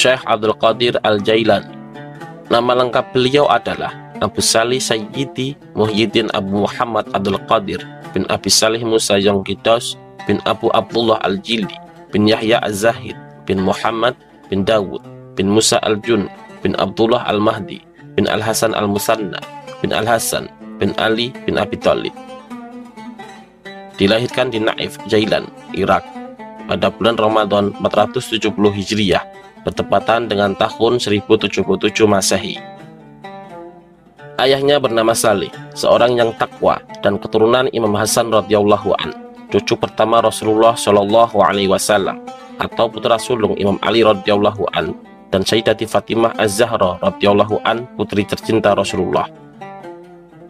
Syekh Abdul Qadir Al-Jailani. Nama lengkap beliau adalah Abu Salih Sayyidi Muhyiddin Abu Muhammad Abdul Qadir bin Abi Salih Musa Yongkidos bin Abu Abdullah Al-Jili bin Yahya Az-Zahid bin Muhammad bin Dawud bin Musa Al-Jun bin Abdullah Al-Mahdi bin Al-Hasan Al-Musanna bin Al-Hasan bin Ali bin Abi Thalib. Dilahirkan di Naif, Jailan, Irak pada bulan Ramadan 470 Hijriah bertepatan dengan tahun 1077 Masehi. Ayahnya bernama Salih, seorang yang takwa dan keturunan Imam Hasan radhiyallahu an, cucu pertama Rasulullah shallallahu alaihi wasallam atau putra sulung Imam Ali radhiyallahu an dan Sayyidati Fatimah Az-Zahra radhiyallahu an, putri tercinta Rasulullah.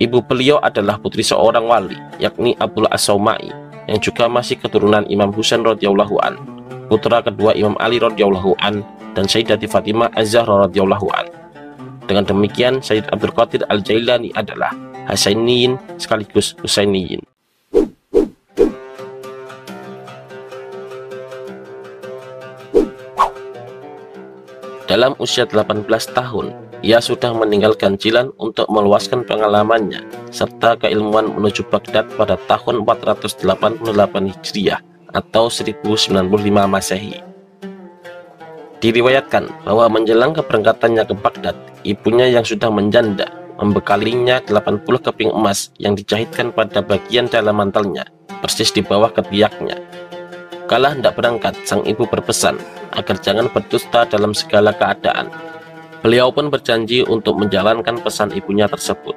Ibu beliau adalah putri seorang wali, yakni Abdul As-Saumai, yang juga masih keturunan Imam Husain radhiyallahu an, putra kedua Imam Ali radhiyallahu an dan Sayyidati Fatimah Az-Zahra radhiyallahu an. Dengan demikian, Sayyid Abdul Qadir Al-Jailani adalah Hasainiyin sekaligus Husainiyin. Dalam usia 18 tahun, ia sudah meninggalkan Jilan untuk meluaskan pengalamannya serta keilmuan menuju Baghdad pada tahun 488 Hijriah atau 1095 Masehi. Diriwayatkan bahwa menjelang keberangkatannya ke Baghdad, ibunya yang sudah menjanda membekalinya 80 keping emas yang dijahitkan pada bagian dalam mantelnya, persis di bawah ketiaknya. Kala hendak berangkat, sang ibu berpesan agar jangan berdusta dalam segala keadaan. Beliau pun berjanji untuk menjalankan pesan ibunya tersebut.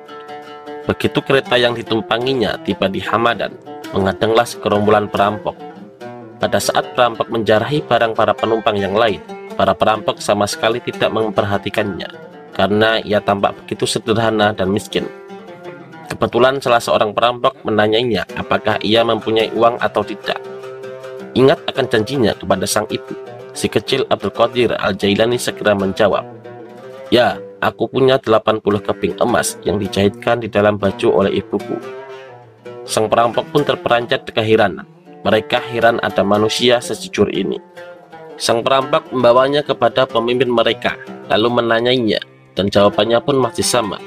Begitu kereta yang ditumpanginya tiba di Hamadan, mengadanglah segerombolan perampok. Pada saat perampok menjarahi barang para penumpang yang lain, Para perampok sama sekali tidak memperhatikannya karena ia tampak begitu sederhana dan miskin. Kebetulan salah seorang perampok menanyainya apakah ia mempunyai uang atau tidak. Ingat akan janjinya kepada sang ibu. Si kecil Abdul Qadir Al-Jailani segera menjawab, Ya, aku punya 80 keping emas yang dijahitkan di dalam baju oleh ibuku. Sang perampok pun terperanjat keheranan. Mereka heran ada manusia sejujur ini. Sang perampok membawanya kepada pemimpin mereka, lalu menanyainya, dan jawabannya pun masih sama.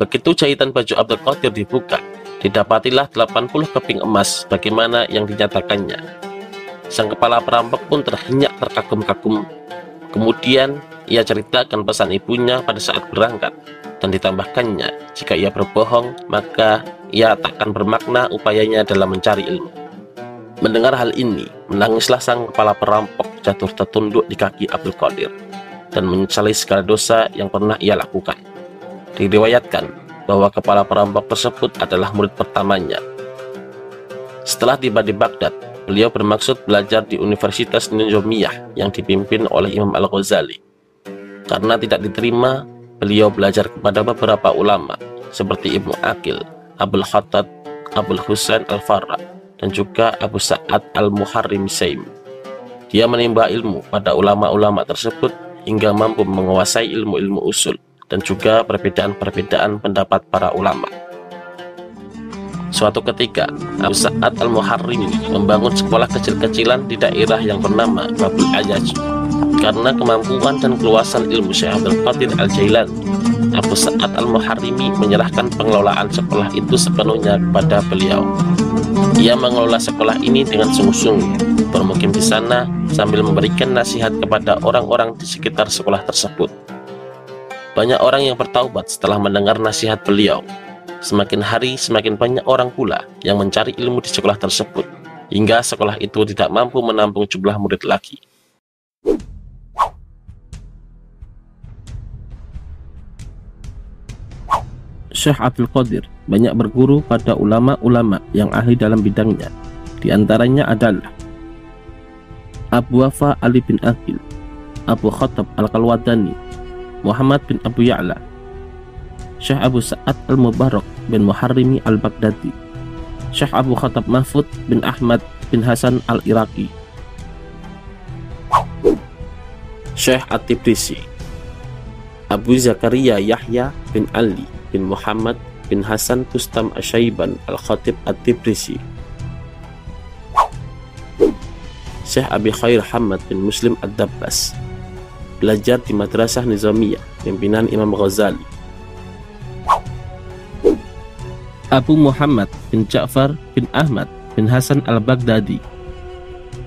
Begitu jahitan baju Abdul Qadir dibuka, didapatilah 80 keping emas bagaimana yang dinyatakannya. Sang kepala perampok pun terhenyak terkagum-kagum. Kemudian ia ceritakan pesan ibunya pada saat berangkat dan ditambahkannya jika ia berbohong maka ia takkan bermakna upayanya dalam mencari ilmu. Mendengar hal ini, menangislah sang kepala perampok jatuh tertunduk di kaki Abdul Qadir dan menyesali segala dosa yang pernah ia lakukan. Diriwayatkan bahwa kepala perampok tersebut adalah murid pertamanya. Setelah tiba di Baghdad, beliau bermaksud belajar di Universitas Nizamiyah yang dipimpin oleh Imam Al-Ghazali. Karena tidak diterima, beliau belajar kepada beberapa ulama seperti Ibnu Akil, Abdul Khattab, Abdul Husain Al-Farra, dan juga Abu Sa'ad Al-Muharrim Saim. Dia menimba ilmu pada ulama-ulama tersebut hingga mampu menguasai ilmu-ilmu usul dan juga perbedaan-perbedaan pendapat para ulama. Suatu ketika, Abu Sa'ad Al-Muharrim membangun sekolah kecil-kecilan di daerah yang bernama Babul Ayaj. Karena kemampuan dan keluasan ilmu Syekh Abdul Qadir Al-Jailan, Abu Sa'ad Al-Muharrimi menyerahkan pengelolaan sekolah itu sepenuhnya kepada beliau. Ia mengelola sekolah ini dengan sungguh-sungguh, bermukim di sana sambil memberikan nasihat kepada orang-orang di sekitar sekolah tersebut. Banyak orang yang bertaubat setelah mendengar nasihat beliau. Semakin hari semakin banyak orang pula yang mencari ilmu di sekolah tersebut, hingga sekolah itu tidak mampu menampung jumlah murid lagi. Syekh Abdul Qadir banyak berguru pada ulama-ulama yang ahli dalam bidangnya. Di antaranya adalah Abu Wafa Ali bin Akil, Abu Khattab Al-Kalwadani, Muhammad bin Abu Ya'la, Syekh Abu Sa'ad Al-Mubarak bin Muharrimi Al-Baghdadi, Syekh Abu Khattab Mahfud bin Ahmad bin Hasan Al-Iraqi, Syekh At-Tibrisi, Abu Zakaria Yahya bin Ali bin Muhammad bin Hasan Tustam Asyaiban Al-Khatib At-Tibrisi. Syekh Abi Khair Hamad bin Muslim Ad-Dabbas belajar di Madrasah Nizamiyah, pimpinan Imam Ghazali. Abu Muhammad bin Ja'far bin Ahmad bin Hasan al-Baghdadi.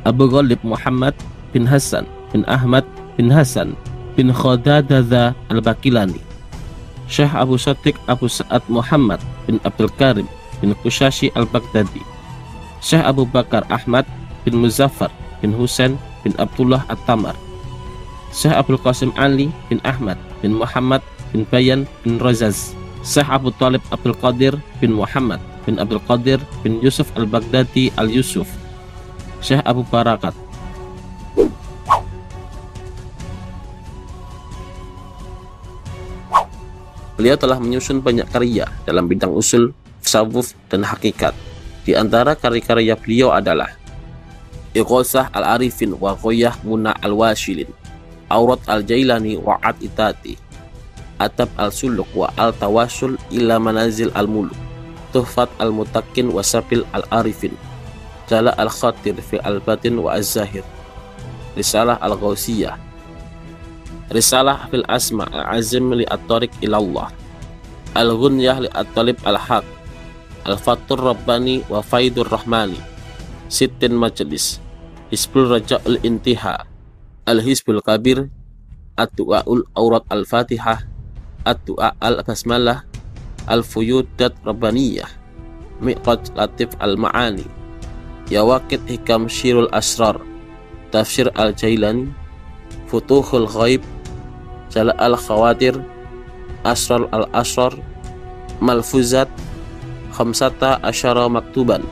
Abu Ghalib Muhammad bin Hasan bin Ahmad bin Hasan bin Khodadadha al-Bakilani Syekh Abu Sadiq Abu Sa'ad Muhammad bin Abdul Karim bin Kushashi al-Baghdadi Syekh Abu Bakar Ahmad bin Muzaffar bin Husain bin Abdullah At-Tamar Syekh Abdul Qasim Ali bin Ahmad bin Muhammad bin Bayan bin Razaz Syekh Abu Talib Abdul Qadir bin Muhammad bin Abdul Qadir bin Yusuf al-Baghdadi al-Yusuf Syekh Abu Barakat Beliau telah menyusun banyak karya dalam bidang usul, tasawuf, dan hakikat. Di antara karya-karya beliau adalah Iqosah al-Arifin wa Qoyah Muna al-Washilin Aurat al-Jailani wa At-Itati Atab al-suluk wa al-tawasul ila manazil al-muluk Tuhfat al-mutakin wa sabil al-arifin Jala al-khatir fi al-batin wa az-zahir Risalah al-ghausiyah Risalah fil asma al-azim li at-tariq ilallah Al-ghunyah li at-talib al-haq. Al-fatur rabbani wa faidur rahmani. Sittin majlis. Hisbul raja'ul intiha. Al-hisbul kabir. At-tu'a'ul aurat al-fatihah. At-Du'a Al-Basmalah. Al-Fuyudat Rabbaniyah. Mi'qaj Latif Al-Ma'ani. Yawakid Hikam Syirul Asrar. Tafsir Al-Jailani. Futuhul Ghaib Jala Al-Khawatir Asrar Al-Asrar Malfuzat Khamsata Asyara Maktuban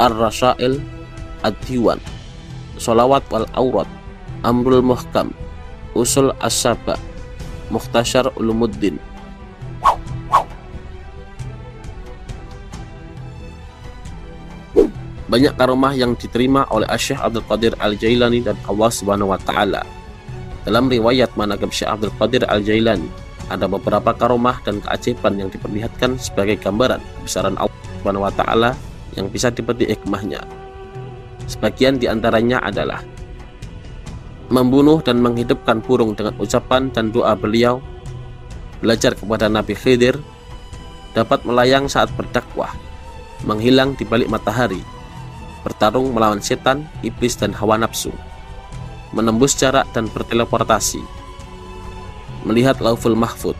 Ar-Rasail Ad-Diwan Salawat wal Aurat Amrul Muhkam Usul As-Saba Mukhtasar Ulumuddin Banyak karomah yang diterima oleh Syekh Abdul Qadir Al-Jailani dan Allah Subhanahu wa taala. Dalam riwayat Manaqib Syekh Abdul Qadir Al-Jailani, ada beberapa karomah dan keajaiban yang diperlihatkan sebagai gambaran kebesaran Allah Subhanahu wa taala yang bisa dipetik hikmahnya. Sebagian di antaranya adalah membunuh dan menghidupkan burung dengan ucapan dan doa beliau, belajar kepada Nabi Khidir, dapat melayang saat berdakwah, menghilang di balik matahari, bertarung melawan setan, iblis dan hawa nafsu, menembus jarak dan berteleportasi, melihat lauful mahfud,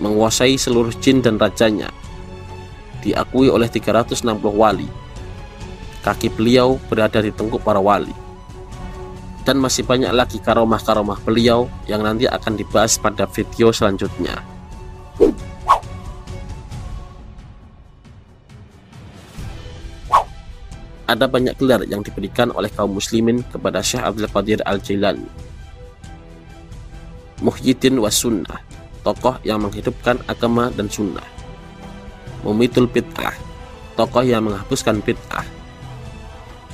menguasai seluruh jin dan rajanya, diakui oleh 360 wali, kaki beliau berada di tengkuk para wali, dan masih banyak lagi karomah-karomah beliau yang nanti akan dibahas pada video selanjutnya. Ada banyak gelar yang diberikan oleh kaum muslimin kepada Syekh Abdul Qadir Al-Jailani. Muhyiddin was sunnah, tokoh yang menghidupkan agama dan sunnah. Mumitul bid'ah, tokoh yang menghapuskan bid'ah.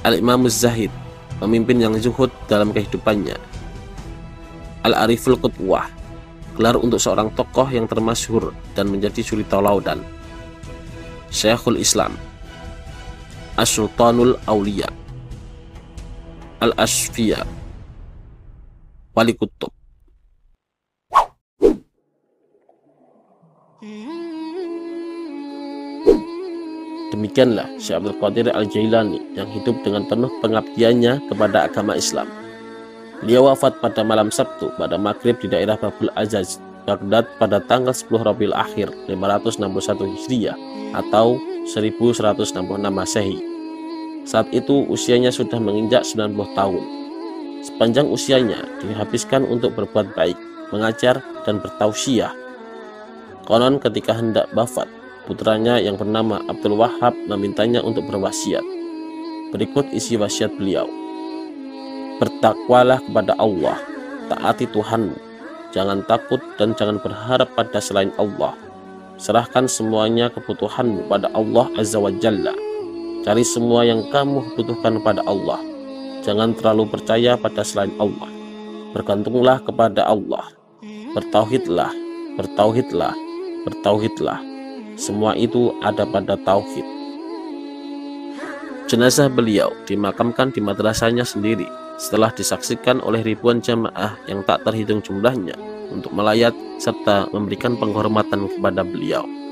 Al-Imamuz Zahid, pemimpin yang zuhud dalam kehidupannya. Al-Ariful Qutwah, gelar untuk seorang tokoh yang termasyhur dan menjadi suri tauladan. Syekhul Islam, As-Sultanul Aulia, Al-Asfiya, Wali Kutub. Demikianlah Syekh Abdul Qadir Al-Jailani yang hidup dengan penuh pengabdiannya kepada agama Islam. Beliau wafat pada malam Sabtu pada maghrib di daerah Babul Azaz, Baghdad pada tanggal 10 Rabiul Akhir 561 Hijriah atau 1166 Masehi. Saat itu usianya sudah menginjak 90 tahun. Sepanjang usianya dihabiskan untuk berbuat baik, mengajar, dan bertausiah. Konon ketika hendak wafat, putranya yang bernama Abdul Wahab memintanya untuk berwasiat. Berikut isi wasiat beliau. Bertakwalah kepada Allah, taati Tuhanmu, jangan takut dan jangan berharap pada selain Allah. Serahkan semuanya kebutuhanmu pada Allah Azza wa Jalla. Cari semua yang kamu butuhkan pada Allah. Jangan terlalu percaya pada selain Allah. Bergantunglah kepada Allah. Bertauhidlah, bertauhidlah, bertauhidlah semua itu ada pada tauhid. Jenazah beliau dimakamkan di madrasahnya sendiri setelah disaksikan oleh ribuan jamaah yang tak terhitung jumlahnya untuk melayat serta memberikan penghormatan kepada beliau.